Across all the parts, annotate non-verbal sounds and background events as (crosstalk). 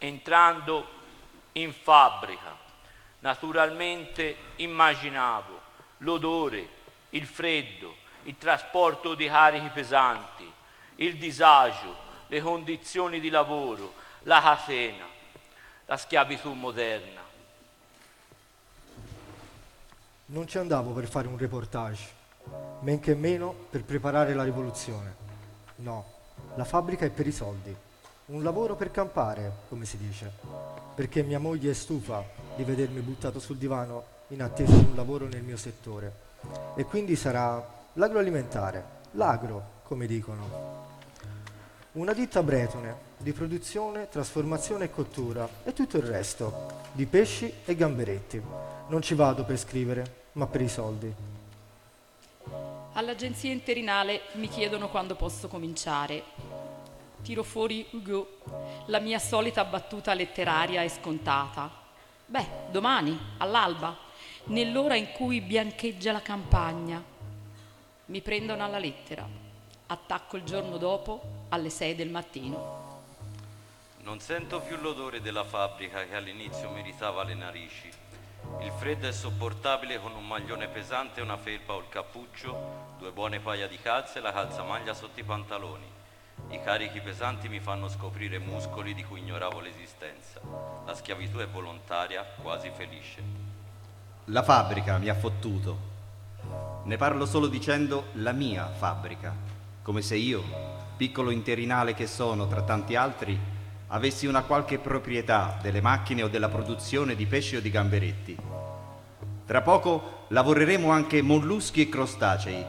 entrando in fabbrica, naturalmente immaginavo l'odore, il freddo, il trasporto di carichi pesanti, il disagio, le condizioni di lavoro, la catena, la schiavitù moderna. Non ci andavo per fare un reportage, men che meno per preparare la rivoluzione. No, la fabbrica è per i soldi. Un lavoro per campare, come si dice. Perché mia moglie è stufa di vedermi buttato sul divano in attesa di un lavoro nel mio settore. E quindi sarà l'agroalimentare, l'agro, come dicono. Una ditta bretone di produzione, trasformazione e cottura e tutto il resto, di pesci e gamberetti. Non ci vado per scrivere, ma per i soldi. All'agenzia interinale mi chiedono quando posso cominciare. Tiro fuori Hugo, la mia solita battuta letteraria e scontata. Beh, domani, all'alba, nell'ora in cui biancheggia la campagna. Mi prendono alla lettera. Attacco il giorno dopo alle 6 del mattino. Non sento più l'odore della fabbrica che all'inizio mi iritava le narici. Il freddo è sopportabile con un maglione pesante, una felpa o il cappuccio, due buone paia di calze e la calzamaglia sotto i pantaloni. I carichi pesanti mi fanno scoprire muscoli di cui ignoravo l'esistenza. La schiavitù è volontaria, quasi felice. La fabbrica mi ha fottuto. Ne parlo solo dicendo la mia fabbrica, come se io, piccolo interinale che sono tra tanti altri, avessi una qualche proprietà delle macchine o della produzione di pesci o di gamberetti. Tra poco lavoreremo anche molluschi e crostacei,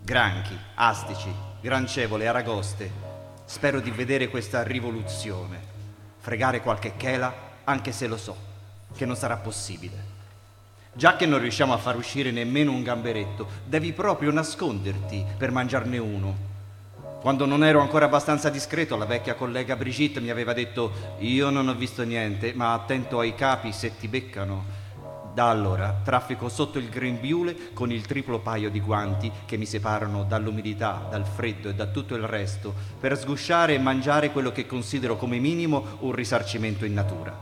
granchi, astici, grancevole, aragoste. Spero di vedere questa rivoluzione, fregare qualche chela, anche se lo so, che non sarà possibile. Già che non riusciamo a far uscire nemmeno un gamberetto, devi proprio nasconderti per mangiarne uno quando non ero ancora abbastanza discreto, la vecchia collega Brigitte mi aveva detto io non ho visto niente, ma attento ai capi se ti beccano. Da allora traffico sotto il grembiule con il triplo paio di guanti che mi separano dall'umidità, dal freddo e da tutto il resto per sgusciare e mangiare quello che considero come minimo un risarcimento in natura.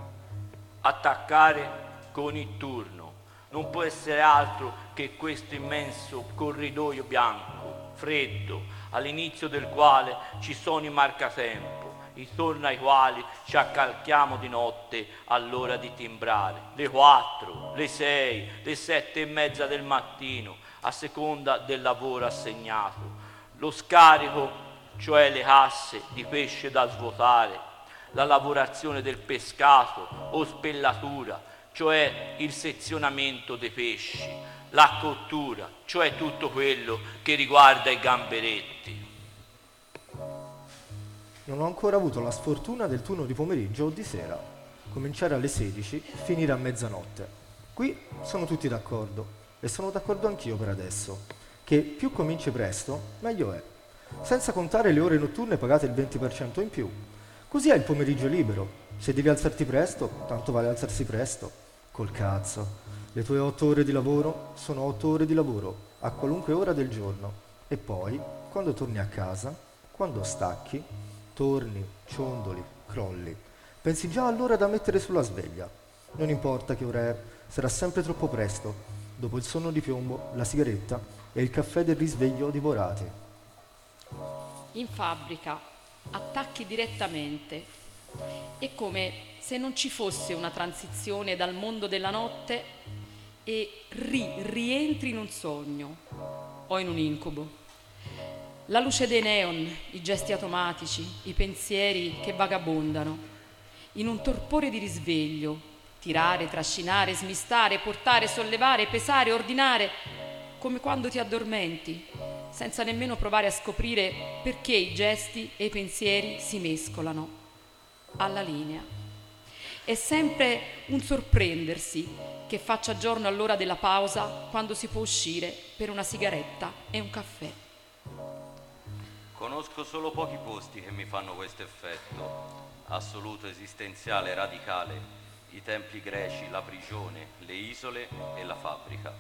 Attaccare con il turno non può essere altro che questo immenso corridoio bianco, freddo, all'inizio del quale ci sono i marcatempo, intorno ai quali ci accalchiamo di notte all'ora di timbrare, le quattro, le sei, le sette e mezza del mattino, a seconda del lavoro assegnato, lo scarico, cioè le casse di pesce da svuotare, la lavorazione del pescato o spellatura, cioè il sezionamento dei pesci, la cottura, cioè tutto quello che riguarda i gamberetti. Non ho ancora avuto la sfortuna del turno di pomeriggio o di sera. Cominciare alle 16, finire a mezzanotte. Qui sono tutti d'accordo e sono d'accordo anch'io per adesso, che più cominci presto, meglio è. Senza contare le ore notturne pagate il 20% in più. Così hai il pomeriggio libero. Se devi alzarti presto, tanto vale alzarsi presto. Col cazzo. Le tue otto ore di lavoro sono otto ore di lavoro, a qualunque ora del giorno. E poi, quando torni a casa, quando stacchi, torni, ciondoli, crolli. Pensi già all'ora da mettere sulla sveglia. Non importa che ora è, sarà sempre troppo presto. Dopo il sonno di piombo, la sigaretta e il caffè del risveglio divorati. In fabbrica attacchi direttamente. È come se non ci fosse una transizione dal mondo della notte e ri, rientri in un sogno o in un incubo. La luce dei neon, i gesti automatici, i pensieri che vagabondano, in un torpore di risveglio, tirare, trascinare, smistare, portare, sollevare, pesare, ordinare, come quando ti addormenti, senza nemmeno provare a scoprire perché i gesti e i pensieri si mescolano alla linea. È sempre un sorprendersi che faccia giorno all'ora della pausa quando si può uscire per una sigaretta e un caffè. Conosco solo pochi posti che mi fanno questo effetto, assoluto, esistenziale, radicale, i templi greci, la prigione, le isole e la fabbrica.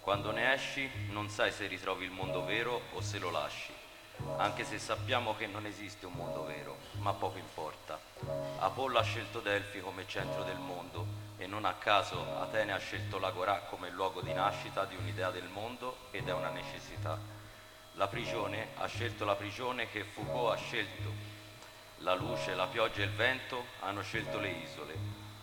Quando ne esci non sai se ritrovi il mondo vero o se lo lasci. anche se sappiamo che non esiste un mondo vero, ma poco importa. Apollo ha scelto Delfi come centro del mondo e non a caso Atene ha scelto l'Agorà come luogo di nascita di un'idea del mondo ed è una necessità. La prigione ha scelto la prigione che Foucault ha scelto. La luce, la pioggia e il vento hanno scelto le isole.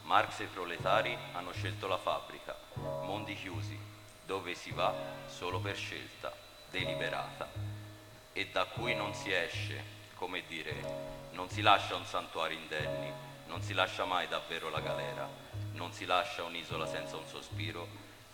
Marx e i proletari hanno scelto la fabbrica. Mondi chiusi, dove si va solo per scelta, deliberata, e da cui non si esce, come dire, non si lascia un santuario indenni, non si lascia mai davvero la galera, non si lascia un'isola senza un sospiro,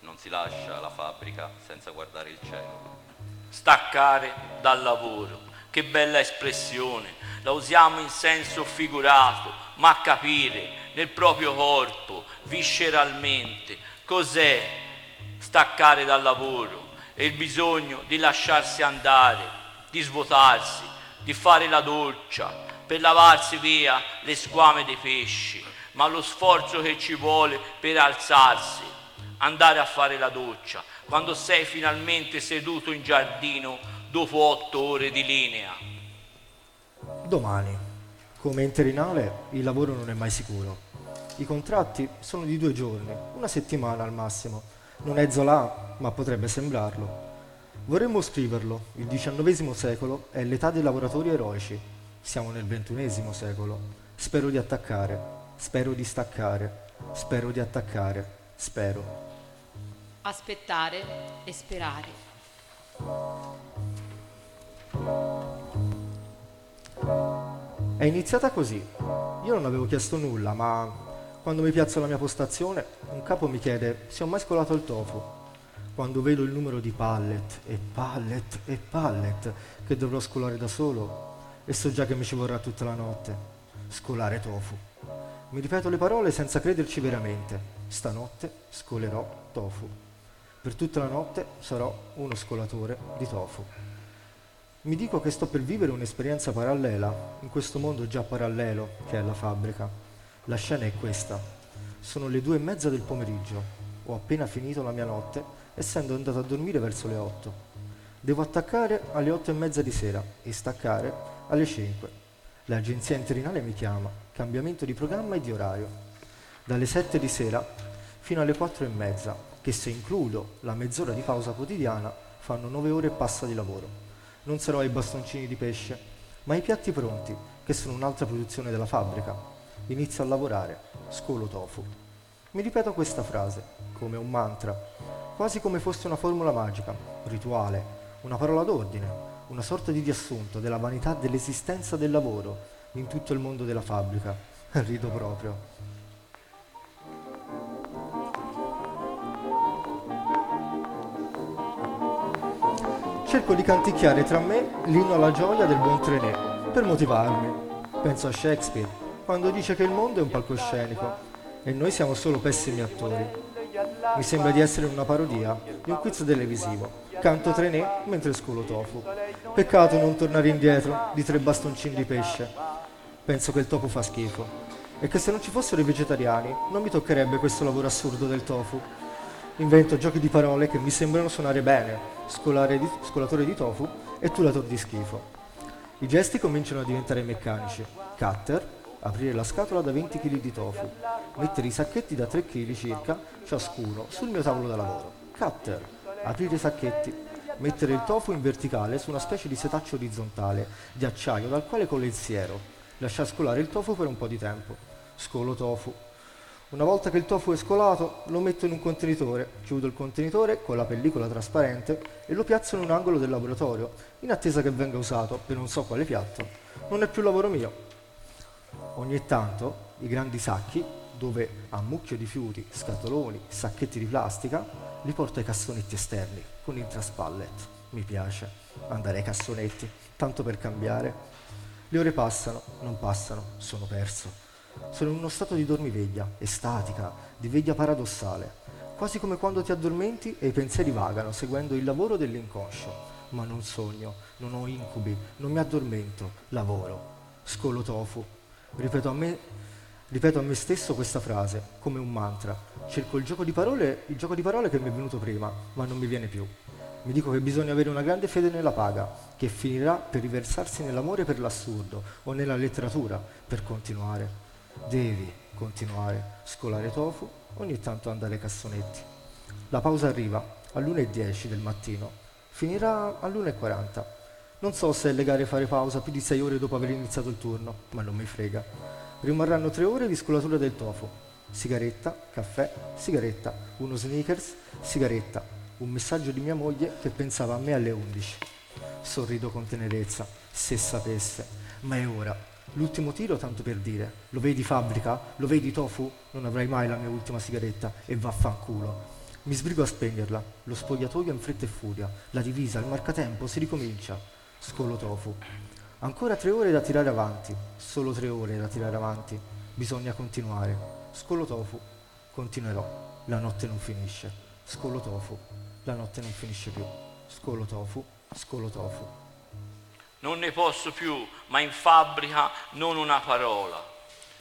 non si lascia la fabbrica senza guardare il cielo staccare dal lavoro. Che bella espressione, la usiamo in senso figurato, ma capire nel proprio corpo, visceralmente, cos'è staccare dal lavoro. E il bisogno di lasciarsi andare, di svuotarsi, di fare la doccia per lavarsi via le squame dei pesci, ma lo sforzo che ci vuole per alzarsi, andare a fare la doccia, quando sei finalmente seduto in giardino dopo otto ore di linea. Domani, come interinale, il lavoro non è mai sicuro. I contratti sono di due giorni, una settimana al massimo. Non è Zola, ma potrebbe sembrarlo. Vorremmo scriverlo, il XIX secolo è l'età dei lavoratori eroici. Siamo nel XXI secolo. Spero di attaccare, spero di staccare, spero di attaccare, spero aspettare e sperare. È iniziata così. Io non avevo chiesto nulla, ma quando mi piazzo alla mia postazione, un capo mi chiede se ho mai scolato il tofu. Quando vedo il numero di pallet e pallet e pallet che dovrò scolare da solo, e so già che mi ci vorrà tutta la notte. Scolare tofu. Mi ripeto le parole senza crederci veramente. Stanotte scolerò tofu. Per tutta la notte sarò uno scolatore di tofu. Mi dico che sto per vivere un'esperienza parallela, in questo mondo già parallelo che è la fabbrica. La scena è questa. Sono le due e mezza del pomeriggio. Ho appena finito la mia notte, essendo andato a dormire verso le otto. Devo attaccare alle otto e mezza di sera e staccare alle cinque. L'agenzia interinale mi chiama, cambiamento di programma e di orario. Dalle sette di sera fino alle quattro e mezza che se includo la mezz'ora di pausa quotidiana fanno nove ore e passa di lavoro. Non sarò ai bastoncini di pesce, ma ai piatti pronti, che sono un'altra produzione della fabbrica. Inizio a lavorare, scolo tofu. Mi ripeto questa frase, come un mantra, quasi come fosse una formula magica, rituale, una parola d'ordine, una sorta di riassunto della vanità dell'esistenza del lavoro in tutto il mondo della fabbrica. (laughs) Rido proprio. Cerco di canticchiare tra me l'inno alla gioia del buon Trenet per motivarmi. Penso a Shakespeare quando dice che il mondo è un palcoscenico e noi siamo solo pessimi attori. Mi sembra di essere una parodia di un quiz televisivo. Canto Trenet mentre scolo tofu. Peccato non tornare indietro di tre bastoncini di pesce. Penso che il tofu fa schifo e che se non ci fossero i vegetariani non mi toccherebbe questo lavoro assurdo del tofu. Invento giochi di parole che mi sembrano suonare bene, di, scolatore di tofu e tulator di schifo. I gesti cominciano a diventare meccanici. Cutter, aprire la scatola da 20 kg di tofu, mettere i sacchetti da 3 kg circa, ciascuno, sul mio tavolo da lavoro. Cutter, aprire i sacchetti, mettere il tofu in verticale su una specie di setaccio orizzontale di acciaio dal quale colle il siero, lasciar scolare il tofu per un po' di tempo. Scolo tofu, una volta che il tofu è scolato, lo metto in un contenitore, chiudo il contenitore con la pellicola trasparente e lo piazzo in un angolo del laboratorio, in attesa che venga usato per non so quale piatto. Non è più lavoro mio. Ogni tanto i grandi sacchi, dove a mucchio di fiuti, scatoloni, sacchetti di plastica, li porto ai cassonetti esterni con il traspallet. Mi piace andare ai cassonetti, tanto per cambiare. Le ore passano, non passano, sono perso. Sono in uno stato di dormiveglia, estatica, di veglia paradossale, quasi come quando ti addormenti e i pensieri vagano seguendo il lavoro dell'inconscio. Ma non sogno, non ho incubi, non mi addormento, lavoro. Scolo tofu. Ripeto a me, ripeto a me stesso questa frase, come un mantra. Cerco il gioco parole, il gioco di parole che mi è venuto prima, ma non mi viene più. Mi dico che bisogna avere una grande fede nella paga, che finirà per riversarsi nell'amore per l'assurdo o nella letteratura per continuare. Devi continuare, scolare tofu, ogni tanto andare ai cassonetti. La pausa arriva all'1.10 del mattino, finirà all'1.40. Non so se è legale fare pausa più di 6 ore dopo aver iniziato il turno, ma non mi frega. Rimarranno 3 ore di scolatura del tofu. Sigaretta, caffè, sigaretta, uno sneakers, sigaretta, un messaggio di mia moglie che pensava a me alle 11. Sorrido con tenerezza, se sapesse, ma è ora. L'ultimo tiro tanto per dire, lo vedi fabbrica? Lo vedi tofu? Non avrai mai la mia ultima sigaretta e vaffanculo. Mi sbrigo a spegnerla, lo spogliatoio in fretta e furia, la divisa, il marcatempo, si ricomincia. Scolo tofu. Ancora tre ore da tirare avanti, solo tre ore da tirare avanti. Bisogna continuare. Scolo tofu. Continuerò. La notte non finisce. Scolo tofu. La notte non finisce più. Scolo tofu. Scolo tofu. Non ne posso più, ma in fabbrica non una parola.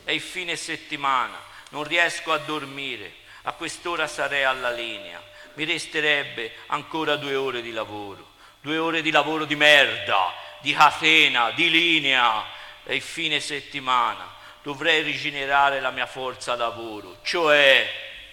È il fine settimana, non riesco a dormire. A quest'ora sarei alla linea. Mi resterebbe ancora due ore di lavoro. Due ore di lavoro di merda, di catena, di linea. È il fine settimana. Dovrei rigenerare la mia forza lavoro, cioè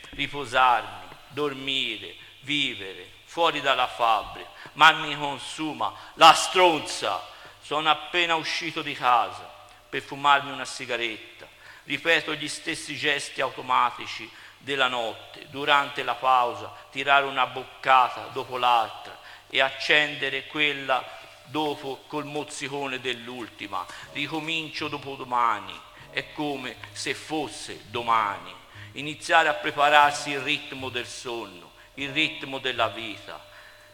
riposarmi, dormire, vivere fuori dalla fabbrica, ma mi consuma la stronza. Sono appena uscito di casa per fumarmi una sigaretta. Ripeto gli stessi gesti automatici della notte, durante la pausa, tirare una boccata dopo l'altra e accendere quella dopo col mozzicone dell'ultima. Ricomincio dopodomani, è come se fosse domani. Iniziare a prepararsi il ritmo del sonno, il ritmo della vita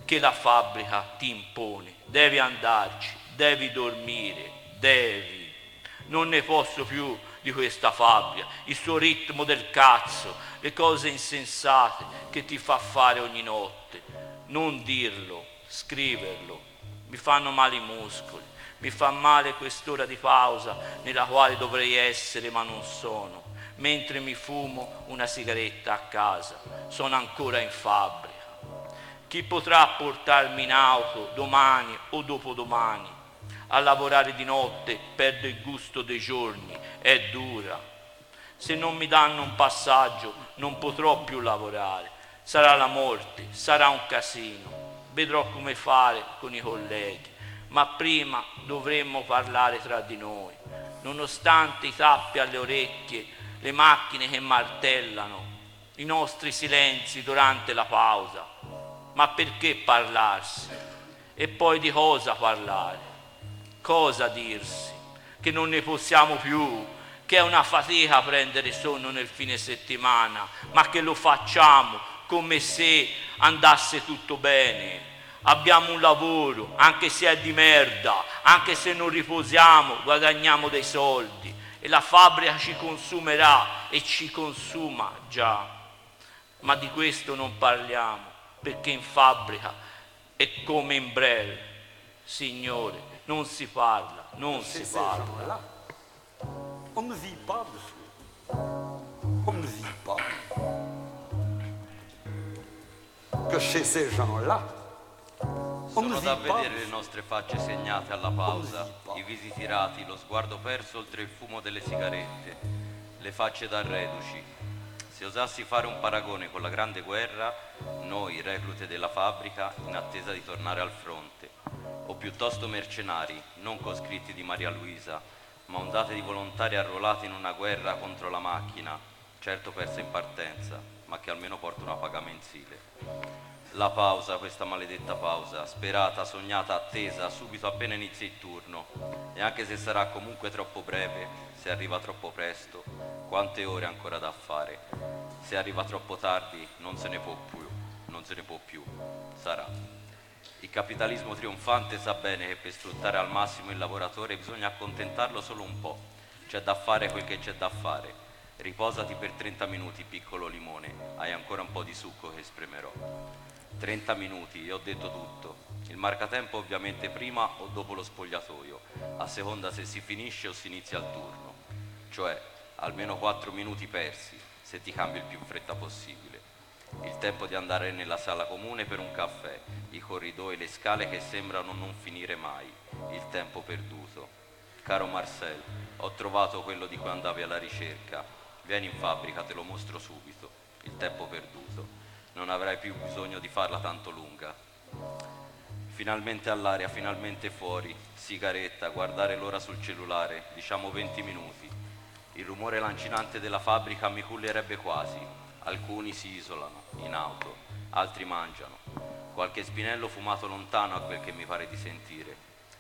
che la fabbrica ti impone. Devi andarci, devi dormire, devi. Non ne posso più di questa fabbrica, il suo ritmo del cazzo, le cose insensate che ti fa fare ogni notte. Non dirlo, scriverlo. Mi fanno male i muscoli, mi fa male quest'ora di pausa nella quale dovrei essere ma non sono, mentre mi fumo una sigaretta a casa. Sono ancora in fabbrica. Chi potrà portarmi in auto domani o dopodomani? A lavorare di notte perdo il gusto dei giorni, è dura. Se non mi danno un passaggio non potrò più lavorare. Sarà la morte, sarà un casino. Vedrò come fare con i colleghi. Ma prima dovremmo parlare tra di noi. Nonostante i tappi alle orecchie, le macchine che martellano, i nostri silenzi durante la pausa. Ma perché parlarsi? E poi di cosa parlare? Cosa dirsi? Che non ne possiamo più, che è una fatica prendere sonno nel fine settimana, ma che lo facciamo come se andasse tutto bene. Abbiamo un lavoro, anche se è di merda, anche se non riposiamo, guadagniamo dei soldi e la fabbrica ci consumerà e ci consuma già. Ma di questo non parliamo, perché in fabbrica è come in breve. Signore, non si parla, non si parla. On ne vit pas dessus. On ne vit pas. Que chez ces gens-là, Sono da vedere le nostre facce segnate alla pausa, i visi tirati, lo sguardo perso oltre il fumo delle sigarette, le facce da reduci. Se osassi fare un paragone con la Grande Guerra, noi, reclute della fabbrica, in attesa di tornare al fronte, o piuttosto mercenari, non coscritti di Maria Luisa, ma ondate di volontari arruolati in una guerra contro la macchina, certo persa in partenza, ma che almeno porta una paga mensile. La pausa, questa maledetta pausa, sperata, sognata, attesa, subito appena inizia il turno. E anche se sarà comunque troppo breve, se arriva troppo presto, quante ore ancora da fare? Se arriva troppo tardi, non se ne può più, non se ne può più. Sarà. Il capitalismo trionfante sa bene che per sfruttare al massimo il lavoratore bisogna accontentarlo solo un po'. C'è da fare quel che c'è da fare. Riposati per 30 minuti, piccolo limone. Hai ancora un po' di succo che spremerò. 30 minuti e ho detto tutto. Il marcatempo ovviamente prima o dopo lo spogliatoio, a seconda se si finisce o si inizia il turno. Cioè, almeno 4 minuti persi, se ti cambi il più in fretta possibile. Il tempo di andare nella sala comune per un caffè, i corridoi, le scale che sembrano non finire mai, il tempo perduto. Caro Marcel, ho trovato quello di cui andavi alla ricerca. Vieni in fabbrica, te lo mostro subito. Il tempo perduto. Non avrai più bisogno di farla tanto lunga. Finalmente all'aria, finalmente fuori, sigaretta, guardare l'ora sul cellulare, diciamo 20 minuti. Il rumore lancinante della fabbrica mi cullerebbe quasi. Alcuni si isolano, in auto, altri mangiano. Qualche spinello fumato lontano a quel che mi pare di sentire.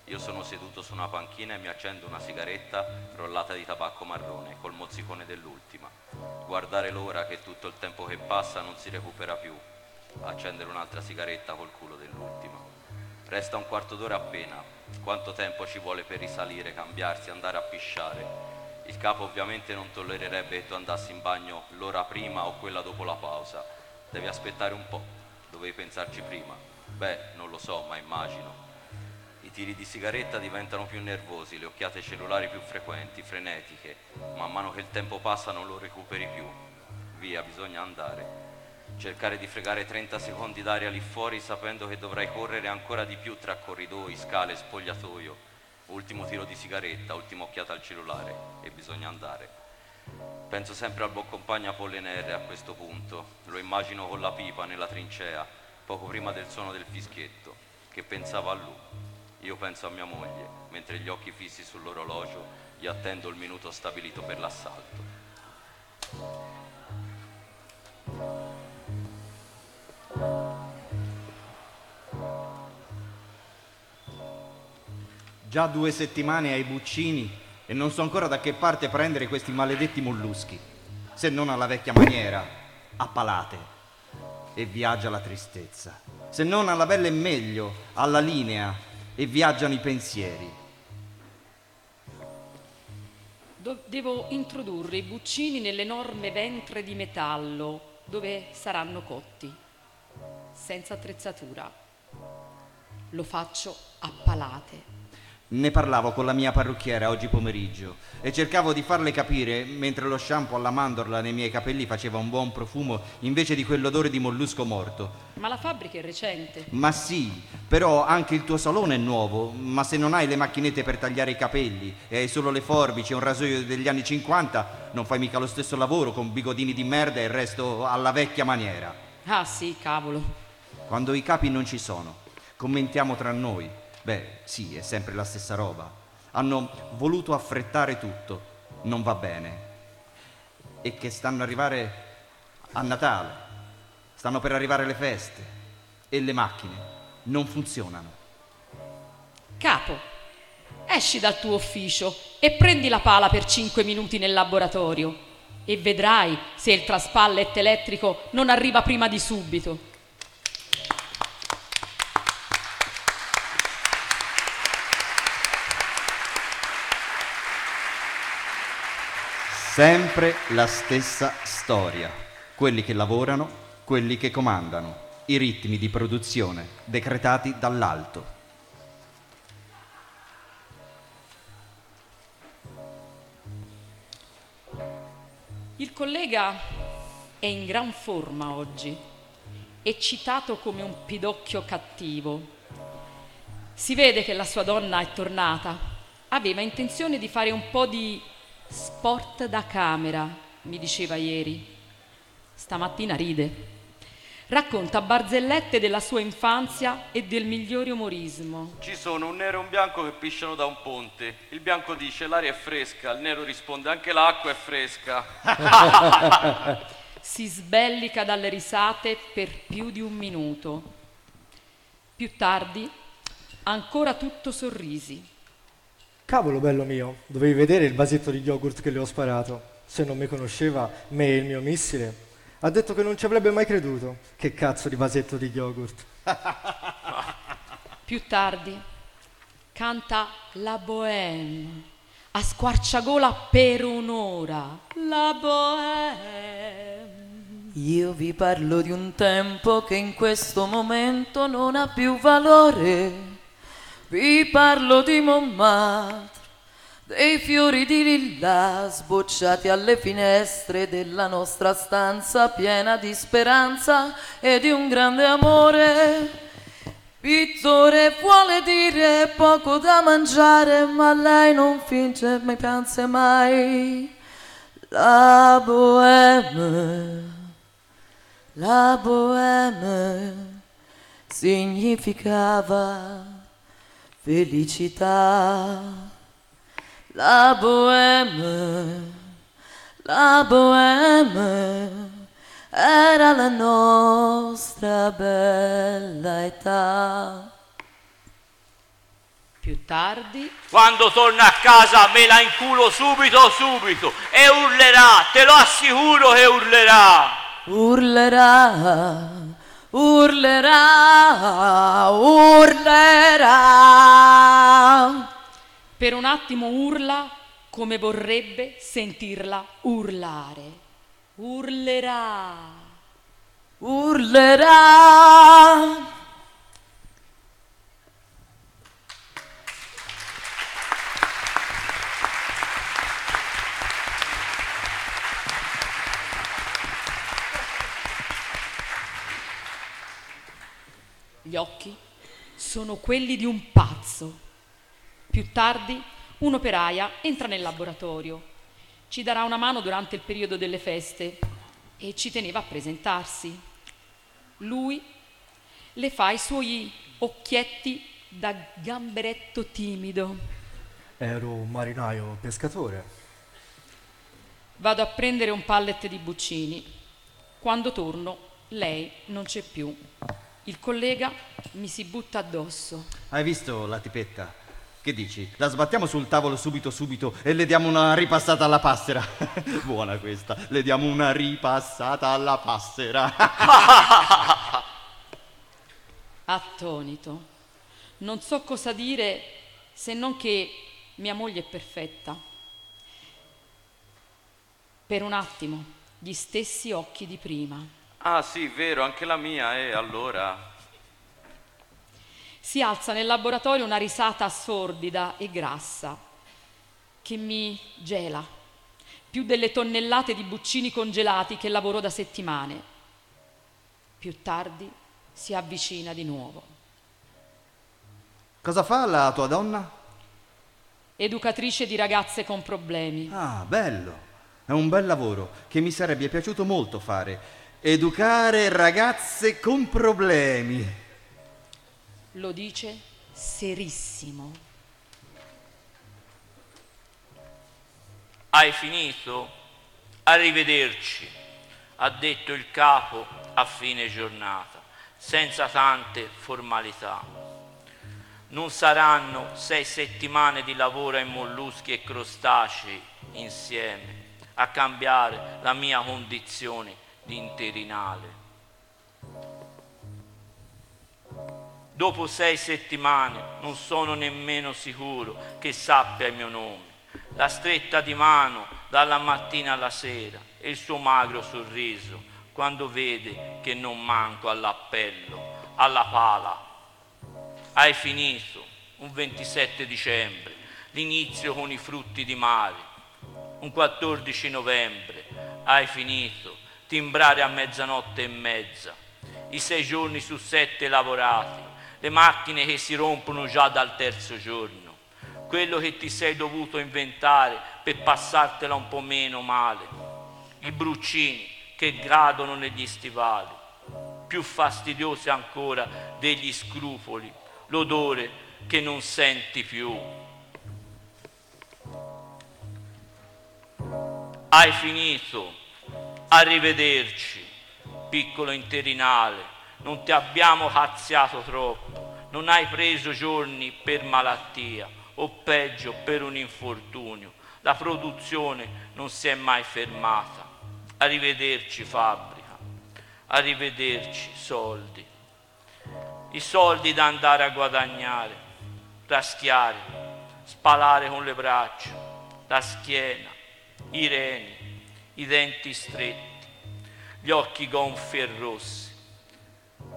Io sono seduto su una panchina e mi accendo una sigaretta rollata di tabacco marrone col mozzicone dell'ultima. Guardare l'ora che tutto il tempo che passa non si recupera più. Accendere un'altra sigaretta col culo dell'ultima. Resta un quarto d'ora appena. Quanto tempo ci vuole per risalire, cambiarsi, andare a pisciare? Il capo ovviamente non tollererebbe che tu andassi in bagno l'ora prima o quella dopo la pausa. Devi aspettare un po'. Dovevi pensarci prima. Beh, non lo so, ma immagino. Tiri di sigaretta diventano più nervosi, le occhiate cellulari più frequenti, frenetiche. Man mano che il tempo passa non lo recuperi più. Via, bisogna andare. Cercare di fregare 30 secondi d'aria lì fuori sapendo che dovrai correre ancora di più tra corridoi, scale, spogliatoio. Ultimo tiro di sigaretta, ultima occhiata al cellulare e bisogna andare. Penso sempre al buon compagno Apollinare a questo punto. Lo immagino con la pipa nella trincea, poco prima del suono del fischietto, che pensava a lui. Io penso a mia moglie, mentre gli occhi fissi sull'orologio, gli attendo il minuto stabilito per l'assalto. Già due settimane ai buccini e non so ancora da che parte prendere questi maledetti molluschi, se non alla vecchia maniera, a palate. E viaggia la tristezza, se non alla bella e meglio, alla linea, e viaggiano i pensieri. Devo introdurre i buccini nell'enorme ventre di metallo dove saranno cotti, senza attrezzatura. Lo faccio a palate. Ne parlavo con la mia parrucchiera oggi pomeriggio e cercavo di farle capire, mentre lo shampoo alla mandorla nei miei capelli faceva un buon profumo invece di quell'odore di mollusco morto. Ma la fabbrica è recente. Ma sì, però anche il tuo salone è nuovo, ma se non hai le macchinette per tagliare i capelli e hai solo le forbici e un rasoio degli anni 50, non fai mica lo stesso lavoro con bigodini di merda e il resto alla vecchia maniera. Ah sì, cavolo. Quando i capi non ci sono, commentiamo tra noi. Beh, sì, è sempre la stessa roba. Hanno voluto affrettare tutto, non va bene. E che stanno arrivare a Natale, stanno per arrivare le feste e le macchine non funzionano. Capo, esci dal tuo ufficio e prendi la pala per 5 minuti nel laboratorio e vedrai se il traspallet elettrico non arriva prima di subito. Sempre la stessa storia. Quelli che lavorano, quelli che comandano. I ritmi di produzione decretati dall'alto. Il collega è in gran forma oggi, è citato come un pidocchio cattivo. Si vede che la sua donna è tornata. Aveva intenzione di fare un po' di sport da camera, mi diceva ieri. Stamattina ride. Racconta barzellette della sua infanzia e del migliore umorismo. Ci sono un nero e un bianco che pisciano da un ponte. Il bianco dice l'aria è fresca, il nero risponde anche l'acqua è fresca. (laughs) Si sbellica dalle risate per più di un minuto. Più tardi, ancora tutto sorrisi. Cavolo bello mio, dovevi vedere il vasetto di yogurt che le ho sparato. Se non mi conosceva, me e il mio missile, ha detto che non ci avrebbe mai creduto. Che cazzo di vasetto di yogurt. Più tardi canta la bohème a squarciagola per un'ora. La bohème. Io vi parlo di un tempo che in questo momento non ha più valore. Vi parlo di Montmartre, dei fiori di lilla sbocciati alle finestre della nostra stanza piena di speranza e di un grande amore. Pittore vuole dire poco da mangiare, ma lei non finge mai pianse mai. La bohème, la bohème significava felicità. La bohème, la bohème era la nostra bella età. Più tardi, Quando torna a casa me la inculo subito, subito e urlerà, te lo assicuro che urlerà. Urlerà, urlerà, urlerà. per un attimo urla come vorrebbe sentirla urlare. Urlerà. Urlerà. Gli occhi sono quelli di un pazzo. Più tardi, un'operaia entra nel laboratorio. Ci darà una mano durante il periodo delle feste e ci teneva a presentarsi. Lui le fa i suoi occhietti da gamberetto timido. Ero un marinaio pescatore. Vado a prendere un pallet di buccini. Quando torno, lei non c'è più. Il collega mi si butta addosso. Hai visto la tipetta? Che dici? La sbattiamo sul tavolo subito subito e le diamo una ripassata alla passera. (laughs) Buona questa. Le diamo una ripassata alla passera. (laughs) Attonito. Non so cosa dire se non che mia moglie è perfetta. Per un attimo, gli stessi occhi di prima. Ah sì, vero, anche la mia, e allora... Si alza nel laboratorio una risata sordida e grassa che mi gela, più delle tonnellate di buccini congelati che lavoro da settimane. Più tardi si avvicina di nuovo. Cosa fa la tua donna? Educatrice di ragazze con problemi. Ah, bello. È un bel lavoro che mi sarebbe piaciuto molto fare. Educare ragazze con problemi. Lo dice serissimo. Hai finito? Arrivederci, ha detto il capo a fine giornata, senza tante formalità. Non saranno sei settimane di lavoro ai molluschi e crostacei insieme a cambiare la mia condizione interinale. Dopo sei settimane non sono nemmeno sicuro che sappia il mio nome. La stretta di mano dalla mattina alla sera e il suo magro sorriso quando vede che non manco all'appello, alla pala. Hai finito un 27 dicembre, l'inizio con i frutti di mare. Un 14 novembre hai finito, timbrare a mezzanotte e mezza, i sei giorni su sette lavorati, le macchine che si rompono già dal terzo giorno, quello che ti sei dovuto inventare per passartela un po' meno male, i bruccini che gradono negli stivali, più fastidiosi ancora degli scrupoli, l'odore che non senti più. Hai finito, arrivederci, piccolo interinale, non ti abbiamo cazziato troppo, non hai preso giorni per malattia o peggio per un infortunio, la produzione non si è mai fermata. Arrivederci fabbrica, arrivederci soldi, i soldi da andare a guadagnare, raschiare, spalare con le braccia, la schiena, i reni, i denti stretti, gli occhi gonfi e rossi,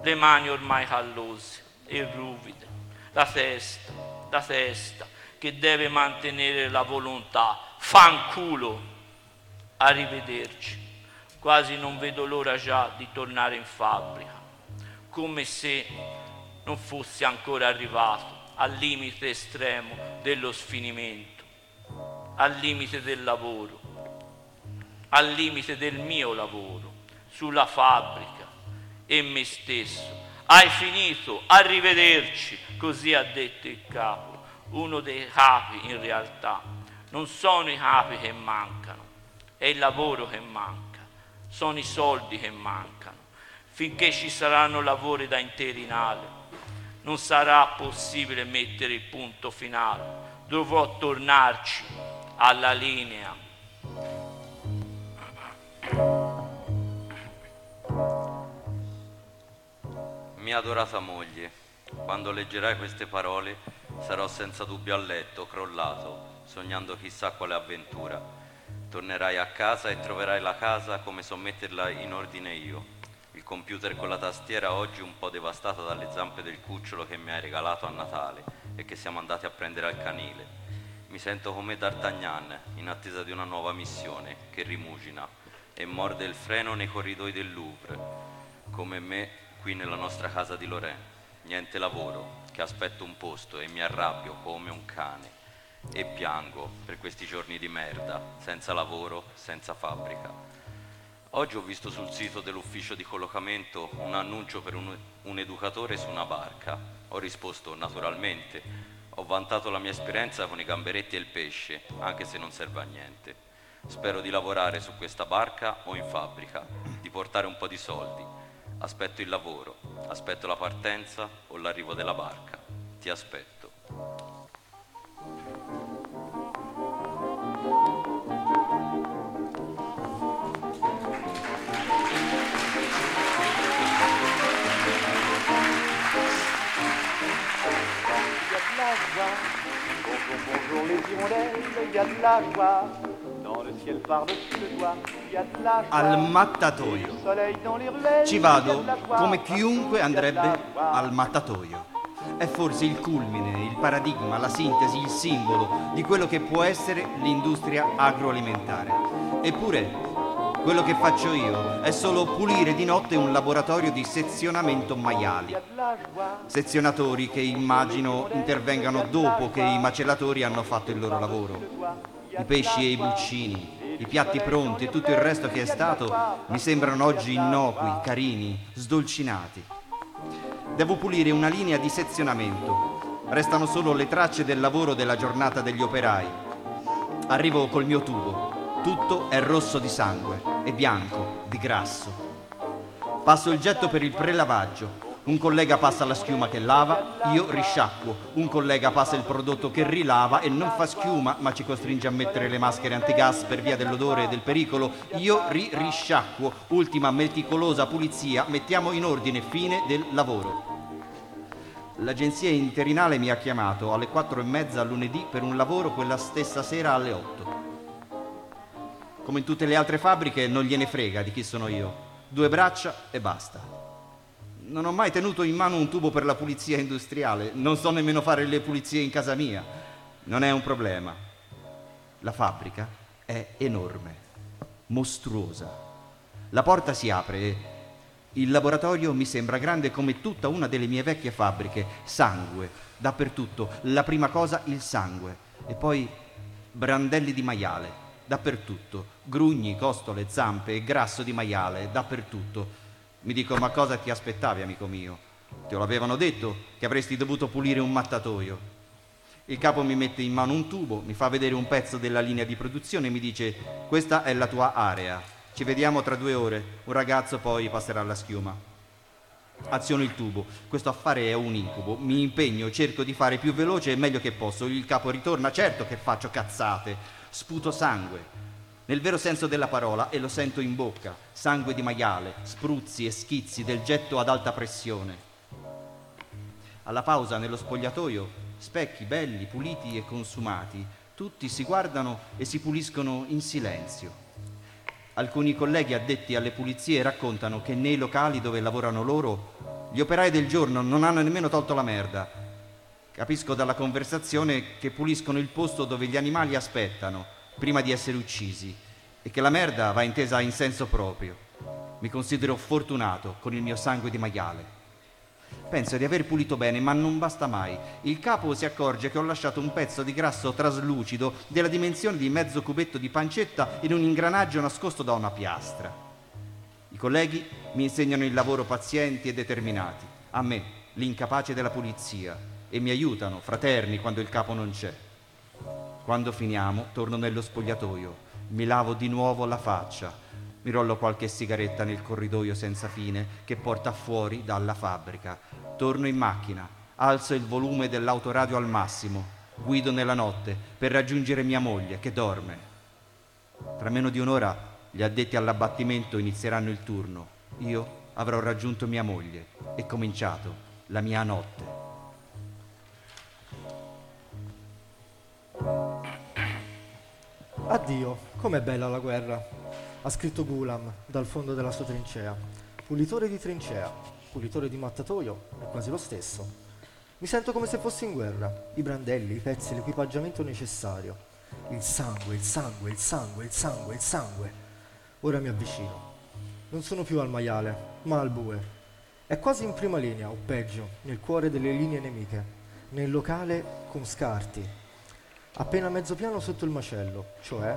le mani ormai callose e ruvide, la testa, la testa che deve mantenere la volontà. Fanculo, arrivederci. Quasi non vedo l'ora già di tornare in fabbrica, come se non fossi ancora arrivato al limite estremo dello sfinimento, al limite del lavoro, al limite del mio lavoro, sulla fabbrica e me stesso. Hai finito, arrivederci, così ha detto il capo, uno dei capi in realtà. Non sono i capi che mancano, è il lavoro che manca, sono i soldi che mancano. Finché ci saranno lavori da interinale, non sarà possibile mettere il punto finale, dovrò tornarci alla linea. Mia adorata moglie, quando leggerai queste parole sarò senza dubbio a letto, crollato, sognando chissà quale avventura. Tornerai a casa e troverai la casa come so metterla in ordine io computer con la tastiera oggi un po' devastata dalle zampe del cucciolo che mi hai regalato a Natale e che siamo andati a prendere al canile. Mi sento come D'Artagnan in attesa di una nuova missione che rimugina e morde il freno nei corridoi del Louvre, come me qui nella nostra casa di Lorraine. Niente lavoro, che aspetto un posto e mi arrabbio come un cane e piango per questi giorni di merda, senza lavoro, senza fabbrica. Oggi ho visto sul sito dell'ufficio di collocamento un annuncio per un, un, educatore su una barca. Ho risposto naturalmente. Ho vantato la mia esperienza con i gamberetti e il pesce, anche se non serve a niente. Spero di lavorare su questa barca o in fabbrica, di portare un po' di soldi. Aspetto il lavoro, aspetto la partenza o l'arrivo della barca. Ti aspetto. Bonjour, bonjour les hirondelles, il y a de la Al mattatoio. Ci vado come chiunque andrebbe al mattatoio. È forse il culmine, il paradigma, la sintesi, il simbolo di quello che può essere l'industria agroalimentare. Eppure quello che faccio io è solo pulire di notte un laboratorio di sezionamento maiali. Sezionatori che immagino intervengano dopo che i macellatori hanno fatto il loro lavoro. I pesci e i pulcini, i piatti pronti e tutto il resto che è stato mi sembrano oggi innocui, carini, sdolcinati. Devo pulire una linea di sezionamento. Restano solo le tracce del lavoro della giornata degli operai. Arrivo col mio tubo tutto è rosso di sangue e bianco di grasso. Passo il getto per il prelavaggio. Un collega passa la schiuma che lava, io risciacquo. Un collega passa il prodotto che rilava e non fa schiuma, ma ci costringe a mettere le maschere antigas per via dell'odore e del pericolo. Io ri-risciacquo. Ultima meticolosa pulizia, mettiamo in ordine fine del lavoro. L'agenzia interinale mi ha chiamato alle quattro e mezza lunedì per un lavoro quella stessa sera alle otto come in tutte le altre fabbriche, non gliene frega di chi sono io. Due braccia e basta. Non ho mai tenuto in mano un tubo per la pulizia industriale, non so nemmeno fare le pulizie in casa mia. Non è un problema. La fabbrica è enorme, mostruosa. La porta si apre e il laboratorio mi sembra grande come tutta una delle mie vecchie fabbriche. Sangue, dappertutto. La prima cosa il sangue e poi brandelli di maiale dappertutto, grugni, costole, zampe e grasso di maiale, dappertutto. Mi dico, ma cosa ti aspettavi, amico mio? Te lo avevano detto che avresti dovuto pulire un mattatoio. Il capo mi mette in mano un tubo, mi fa vedere un pezzo della linea di produzione e mi dice, questa è la tua area, ci vediamo tra due ore, un ragazzo poi passerà la schiuma. Aziono il tubo, questo affare è un incubo, mi impegno, cerco di fare più veloce e meglio che posso, il capo ritorna, certo che faccio cazzate, sputo sangue, nel vero senso della parola, e lo sento in bocca, sangue di maiale, spruzzi e schizzi del getto ad alta pressione. Alla pausa nello spogliatoio, specchi belli, puliti e consumati, tutti si guardano e si puliscono in silenzio. Alcuni colleghi addetti alle pulizie raccontano che nei locali dove lavorano loro, gli operai del giorno non hanno nemmeno tolto la merda, Capisco dalla conversazione che puliscono il posto dove gli animali aspettano prima di essere uccisi e che la merda va intesa in senso proprio. Mi considero fortunato con il mio sangue di maiale. Penso di aver pulito bene, ma non basta mai. Il capo si accorge che ho lasciato un pezzo di grasso traslucido della dimensione di mezzo cubetto di pancetta in un ingranaggio nascosto da una piastra. I colleghi mi insegnano il lavoro pazienti e determinati. A me, l'incapace della pulizia, e mi aiutano, fraterni, quando il capo non c'è. Quando finiamo, torno nello spogliatoio, mi lavo di nuovo la faccia, mi rollo qualche sigaretta nel corridoio senza fine che porta fuori dalla fabbrica. Torno in macchina, alzo il volume dell'autoradio al massimo, guido nella notte per raggiungere mia moglie che dorme. Tra meno di un'ora gli addetti all'abbattimento inizieranno il turno. Io avrò raggiunto mia moglie e cominciato la mia notte. Addio, com'è bella la guerra, ha scritto Gulam dal fondo della sua trincea. Pulitore di trincea, pulitore di mattatoio, è quasi lo stesso. Mi sento come se fossi in guerra, i brandelli, i pezzi, l'equipaggiamento necessario. Il sangue, il sangue, il sangue, il sangue, il sangue. Ora mi avvicino. Non sono più al maiale, ma al bue. È quasi in prima linea, o peggio, nel cuore delle linee nemiche, nel locale con scarti, appena mezzo piano sotto il macello, cioè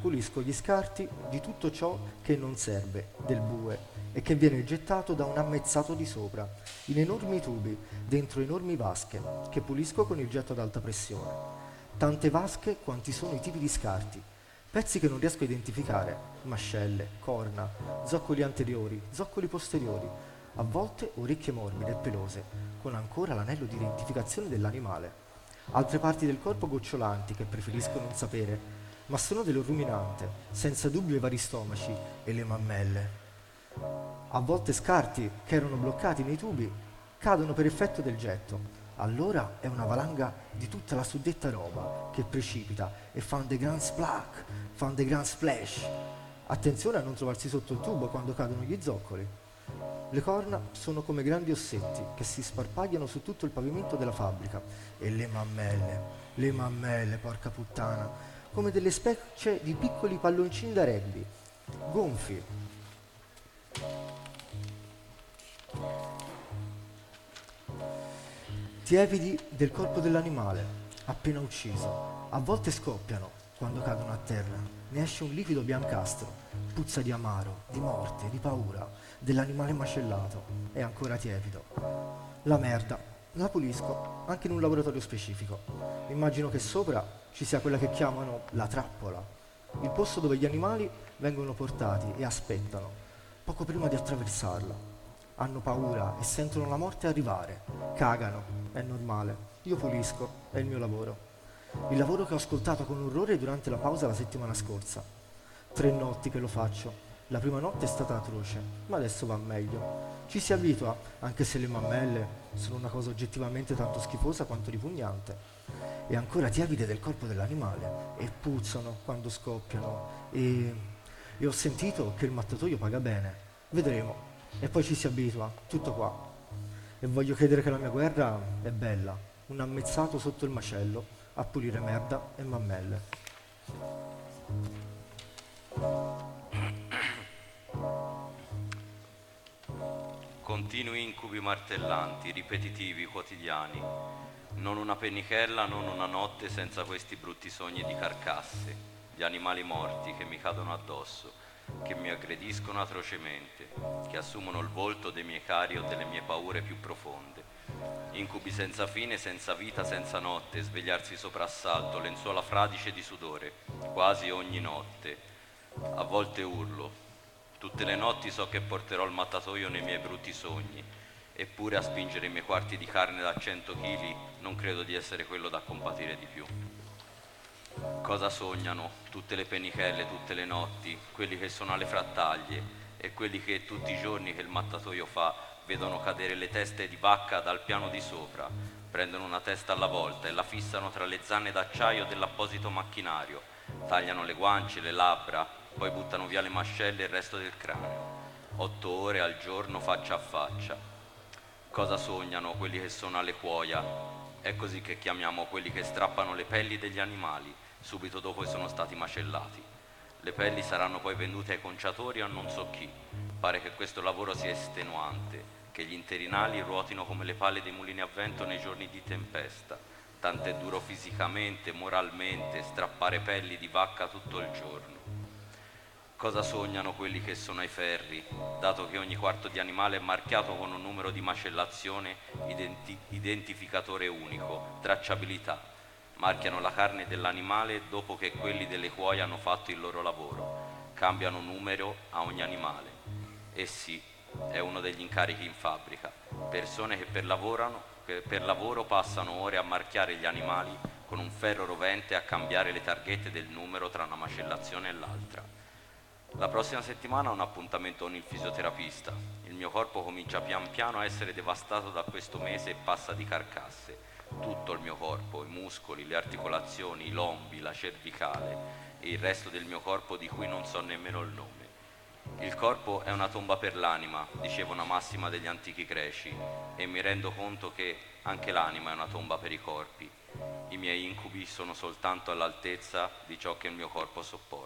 pulisco gli scarti di tutto ciò che non serve del bue e che viene gettato da un ammezzato di sopra, in enormi tubi, dentro enormi vasche, che pulisco con il getto ad alta pressione. Tante vasche quanti sono i tipi di scarti, pezzi che non riesco a identificare, mascelle, corna, zoccoli anteriori, zoccoli posteriori, a volte orecchie morbide e pelose, con ancora l'anello di identificazione dell'animale altre parti del corpo gocciolanti che preferisco non sapere, ma sono dello ruminante, senza dubbio i vari stomaci e le mammelle. A volte scarti che erano bloccati nei tubi cadono per effetto del getto. Allora è una valanga di tutta la suddetta roba che precipita e fa un de grand splash, fa un de grand splash. Attenzione a non trovarsi sotto il tubo quando cadono gli zoccoli. Le corna sono come grandi ossetti che si sparpagliano su tutto il pavimento della fabbrica e le mammelle, le mammelle, porca puttana, come delle specie di piccoli palloncini da rugby, gonfi. Tiepidi del corpo dell'animale, appena ucciso. A volte scoppiano quando cadono a terra. Ne esce un liquido biancastro, puzza di amaro, di morte, di paura dell'animale macellato è ancora tiepido. La merda la pulisco anche in un laboratorio specifico. Immagino che sopra ci sia quella che chiamano la trappola, il posto dove gli animali vengono portati e aspettano, poco prima di attraversarla. Hanno paura e sentono la morte arrivare, cagano, è normale. Io pulisco, è il mio lavoro. Il lavoro che ho ascoltato con orrore durante la pausa la settimana scorsa. Tre notti che lo faccio la prima notte è stata atroce, ma adesso va meglio. Ci si abitua, anche se le mammelle sono una cosa oggettivamente tanto schifosa quanto ripugnante. E ancora tiepide del corpo dell'animale e puzzano quando scoppiano. E, e ho sentito che il mattatoio paga bene. Vedremo. E poi ci si abitua, tutto qua. E voglio credere che la mia guerra è bella, un ammezzato sotto il macello a pulire merda e mammelle. Continui incubi martellanti, ripetitivi, quotidiani. Non una pennichella, non una notte senza questi brutti sogni di carcasse, gli animali morti che mi cadono addosso, che mi aggrediscono atrocemente, che assumono il volto dei miei cari o delle mie paure più profonde. Incubi senza fine, senza vita, senza notte, svegliarsi soprassalto, lenzuola fradice di sudore, quasi ogni notte. A volte urlo, Tutte le notti so che porterò il mattatoio nei miei brutti sogni, eppure a spingere i miei quarti di carne da 100 kg non credo di essere quello da compatire di più. Cosa sognano tutte le penichelle, tutte le notti, quelli che sono alle frattaglie e quelli che tutti i giorni che il mattatoio fa vedono cadere le teste di vacca dal piano di sopra, prendono una testa alla volta e la fissano tra le zanne d'acciaio dell'apposito macchinario, tagliano le guance, le labbra, poi buttano via le mascelle e il resto del cranio. Otto ore al giorno faccia a faccia. Cosa sognano quelli che sono alle cuoia, È così che chiamiamo quelli che strappano le pelli degli animali subito dopo che sono stati macellati. Le pelli saranno poi vendute ai conciatori a non so chi. Pare che questo lavoro sia estenuante, che gli interinali ruotino come le pale dei mulini a vento nei giorni di tempesta. Tant'è duro fisicamente, moralmente, strappare pelli di vacca tutto il giorno. Cosa sognano quelli che sono ai ferri, dato che ogni quarto di animale è marchiato con un numero di macellazione identi- identificatore unico, tracciabilità. Marchiano la carne dell'animale dopo che quelli delle cuoie hanno fatto il loro lavoro. Cambiano numero a ogni animale. E sì, è uno degli incarichi in fabbrica. Persone che per, lavorano, che per lavoro passano ore a marchiare gli animali con un ferro rovente a cambiare le targhette del numero tra una macellazione e l'altra. La prossima settimana ho un appuntamento con il fisioterapista. Il mio corpo comincia pian piano a essere devastato da questo mese e passa di carcasse. Tutto il mio corpo, i muscoli, le articolazioni, i lombi, la cervicale e il resto del mio corpo di cui non so nemmeno il nome. Il corpo è una tomba per l'anima, diceva una massima degli antichi greci, e mi rendo conto che anche l'anima è una tomba per i corpi. I miei incubi sono soltanto all'altezza di ciò che il mio corpo sopporta.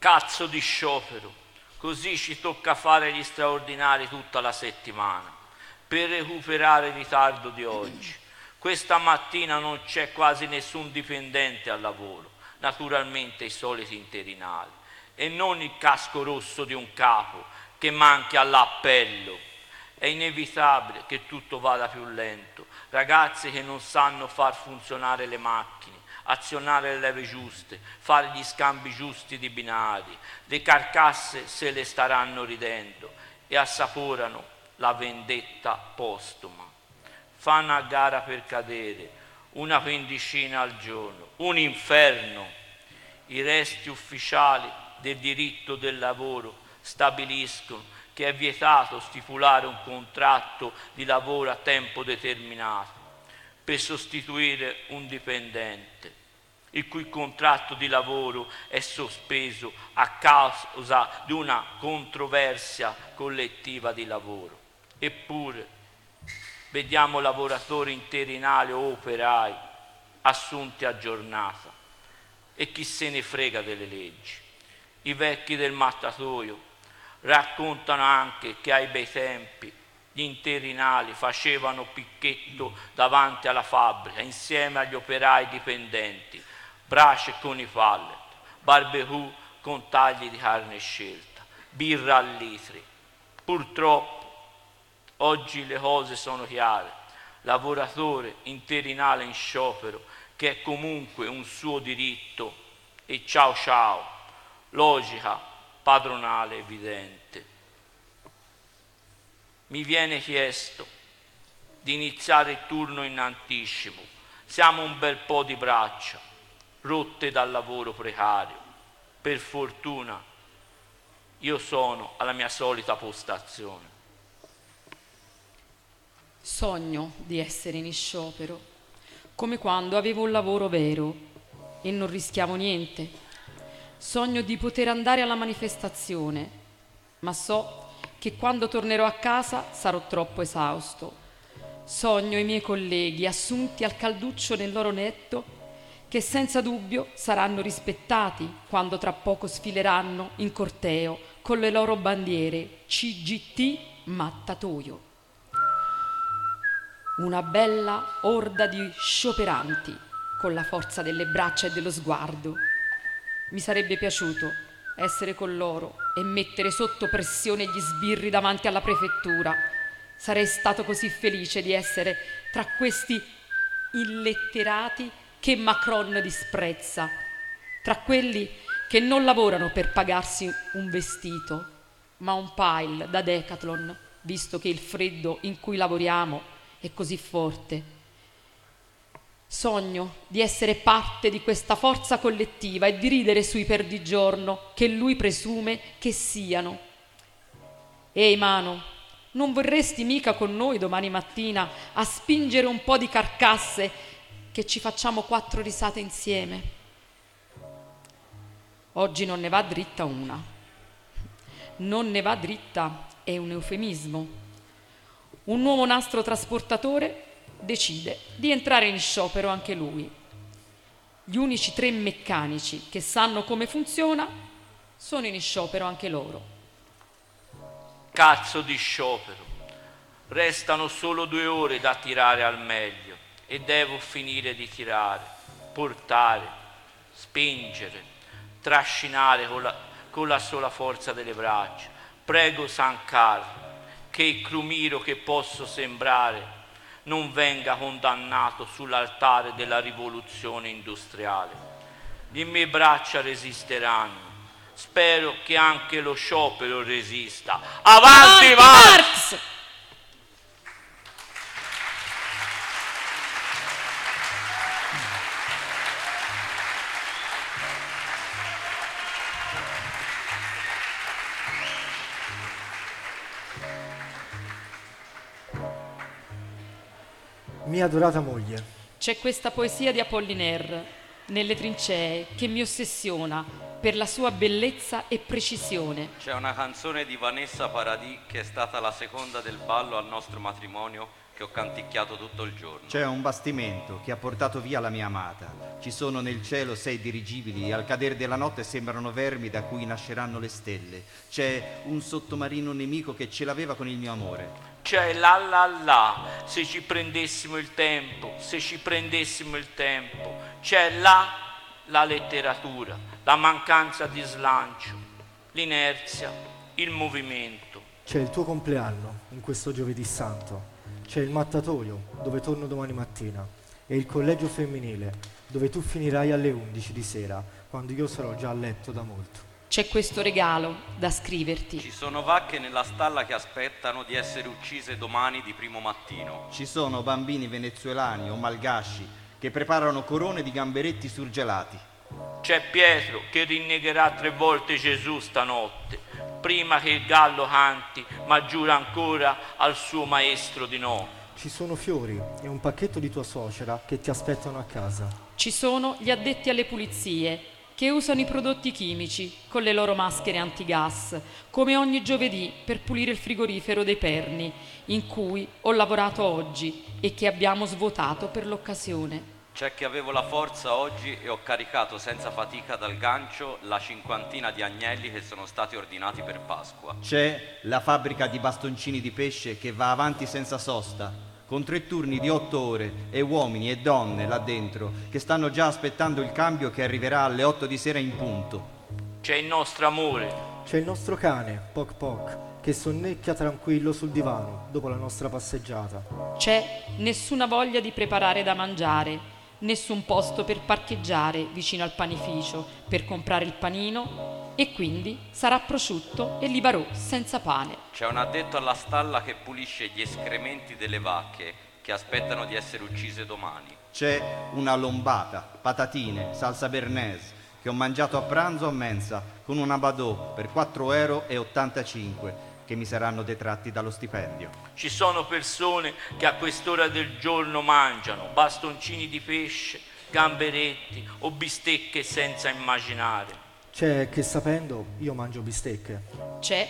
Cazzo di sciopero, così ci tocca fare gli straordinari tutta la settimana per recuperare il ritardo di oggi. Questa mattina non c'è quasi nessun dipendente al lavoro, naturalmente i soliti interinali, e non il casco rosso di un capo che manchi all'appello. È inevitabile che tutto vada più lento, ragazzi che non sanno far funzionare le macchine, azionare le leve giuste, fare gli scambi giusti di binari, le carcasse se le staranno ridendo e assaporano la vendetta postuma. Fanno a gara per cadere, una quindicina al giorno, un inferno. I resti ufficiali del diritto del lavoro stabiliscono che è vietato stipulare un contratto di lavoro a tempo determinato per sostituire un dipendente il cui contratto di lavoro è sospeso a causa di una controversia collettiva di lavoro. Eppure vediamo lavoratori interinali o operai assunti a giornata e chi se ne frega delle leggi. I vecchi del mattatoio raccontano anche che ai bei tempi gli interinali facevano picchetto davanti alla fabbrica insieme agli operai dipendenti brace con i pallet, barbecue con tagli di carne scelta, birra a litri. Purtroppo oggi le cose sono chiare. Lavoratore interinale in sciopero, che è comunque un suo diritto, e ciao ciao, logica padronale evidente. Mi viene chiesto di iniziare il turno in anticipo. Siamo un bel po' di braccia rotte dal lavoro precario. Per fortuna io sono alla mia solita postazione. Sogno di essere in sciopero, come quando avevo un lavoro vero e non rischiavo niente. Sogno di poter andare alla manifestazione, ma so che quando tornerò a casa sarò troppo esausto. Sogno i miei colleghi assunti al calduccio nel loro netto che senza dubbio saranno rispettati quando tra poco sfileranno in corteo con le loro bandiere CGT Mattatoio. Una bella orda di scioperanti con la forza delle braccia e dello sguardo. Mi sarebbe piaciuto essere con loro e mettere sotto pressione gli sbirri davanti alla prefettura. Sarei stato così felice di essere tra questi illetterati che Macron disprezza, tra quelli che non lavorano per pagarsi un vestito, ma un pile da Decathlon, visto che il freddo in cui lavoriamo è così forte. Sogno di essere parte di questa forza collettiva e di ridere sui perdigiorno che lui presume che siano. Ehi Mano, non vorresti mica con noi domani mattina a spingere un po' di carcasse che ci facciamo quattro risate insieme. Oggi non ne va dritta una. Non ne va dritta è un eufemismo. Un nuovo nastro trasportatore decide di entrare in sciopero anche lui. Gli unici tre meccanici che sanno come funziona sono in sciopero anche loro. Cazzo di sciopero. Restano solo due ore da tirare al meglio e devo finire di tirare, portare, spingere, trascinare con la, con la sola forza delle braccia. Prego San Carlo che il crumiro che posso sembrare non venga condannato sull'altare della rivoluzione industriale. Le mie braccia resisteranno. Spero che anche lo sciopero resista. Avanti, Marx! Mia adorata moglie, C'è questa poesia di Apollinaire nelle trincee che mi ossessiona per la sua bellezza e precisione. C'è una canzone di Vanessa Paradis che è stata la seconda del ballo al nostro matrimonio che ho canticchiato tutto il giorno. C'è un bastimento che ha portato via la mia amata. Ci sono nel cielo sei dirigibili e al cadere della notte sembrano vermi da cui nasceranno le stelle. C'è un sottomarino nemico che ce l'aveva con il mio amore. C'è là là là, se ci prendessimo il tempo, se ci prendessimo il tempo. C'è là la letteratura, la mancanza di slancio, l'inerzia, il movimento. c'è il tuo compleanno in questo giovedì santo, c'è il mattatoio dove torno domani mattina e il collegio femminile dove tu finirai alle 11 di sera quando io sarò già a letto da molto. C'è questo regalo da scriverti. Ci sono vacche nella stalla che aspettano di essere uccise domani di primo mattino. Ci sono bambini venezuelani o malgasci che preparano corone di gamberetti surgelati. C'è Pietro che rinnegherà tre volte Gesù stanotte, prima che il gallo canti, ma giura ancora al suo maestro di no. Ci sono fiori e un pacchetto di tua suocera che ti aspettano a casa. Ci sono gli addetti alle pulizie che usano i prodotti chimici con le loro maschere antigas, come ogni giovedì per pulire il frigorifero dei perni, in cui ho lavorato oggi e che abbiamo svuotato per l'occasione. C'è che avevo la forza oggi e ho caricato senza fatica dal gancio la cinquantina di agnelli che sono stati ordinati per Pasqua. C'è la fabbrica di bastoncini di pesce che va avanti senza sosta, con tre turni di otto ore e uomini e donne là dentro che stanno già aspettando il cambio che arriverà alle otto di sera in punto. C'è il nostro amore, C'è il nostro cane, Poc Poc, che sonnecchia tranquillo sul divano dopo la nostra passeggiata. C'è nessuna voglia di preparare da mangiare, nessun posto per parcheggiare vicino al panificio per comprare il panino e quindi sarà prosciutto e libarò senza pane. C'è un addetto alla stalla che pulisce gli escrementi delle vacche che aspettano di essere uccise domani. C'è una lombata, patatine, salsa bernese che ho mangiato a pranzo a mensa con una badò per 4,85 euro che mi saranno detratti dallo stipendio. ci sono persone che a quest'ora del giorno mangiano bastoncini di pesce, gamberetti o bistecche senza immaginare. C'è che sapendo io mangio bistecche. C'è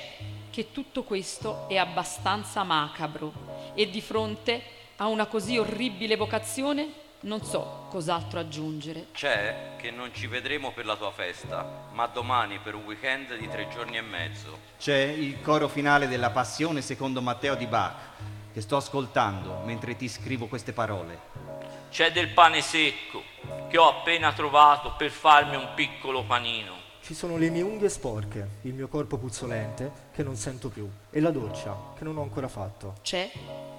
che tutto questo è abbastanza macabro e di fronte a una così orribile vocazione non so cos'altro aggiungere. C'è che non ci vedremo per la tua festa, ma domani per un weekend di tre giorni e mezzo. C'è il coro finale della Passione secondo Matteo di Bach che sto ascoltando mentre ti scrivo queste parole. C'è del pane secco che ho appena trovato per farmi un piccolo panino. Ci sono le mie unghie sporche, il mio corpo puzzolente che non sento più e la doccia che non ho ancora fatto. C'è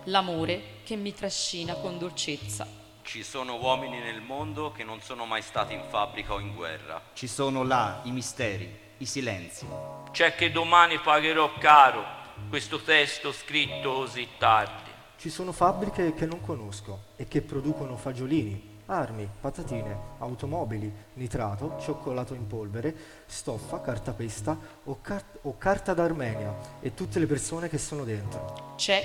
l'amore che mi trascina con dolcezza. Ci sono uomini nel mondo che non sono mai stati in fabbrica o in guerra. Ci sono là i misteri, i silenzi. C'è che domani pagherò caro questo testo scritto così tardi. Ci sono fabbriche che non conosco e che producono fagiolini, armi, patatine, automobili, nitrato, cioccolato in polvere, stoffa, cartapesta o, car- o carta d'Armenia e tutte le persone che sono dentro. C'è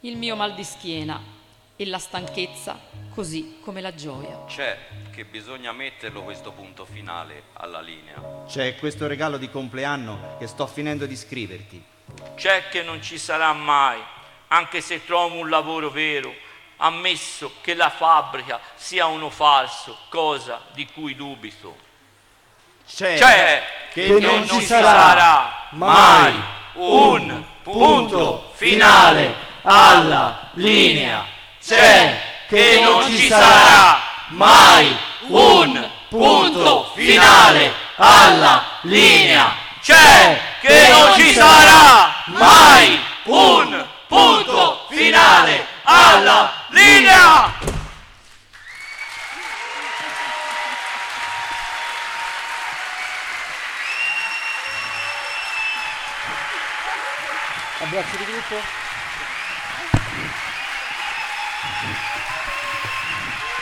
il mio mal di schiena e la stanchezza, così come la gioia. C'è che bisogna metterlo questo punto finale alla linea. C'è questo regalo di compleanno che sto finendo di scriverti. C'è che non ci sarà mai anche se trovo un lavoro vero, ammesso che la fabbrica sia uno falso, cosa di cui dubito. C'è, C'è che non ci sarà mai un punto finale alla linea. C'è che non ci sarà mai un punto finale alla linea. C'è che non ci sarà mai un punto finale alla linea. Abbraccio di gruppo.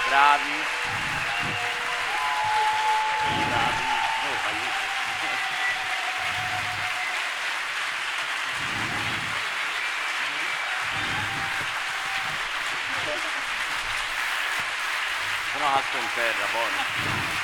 Bravi. Sono alto in terra, buono.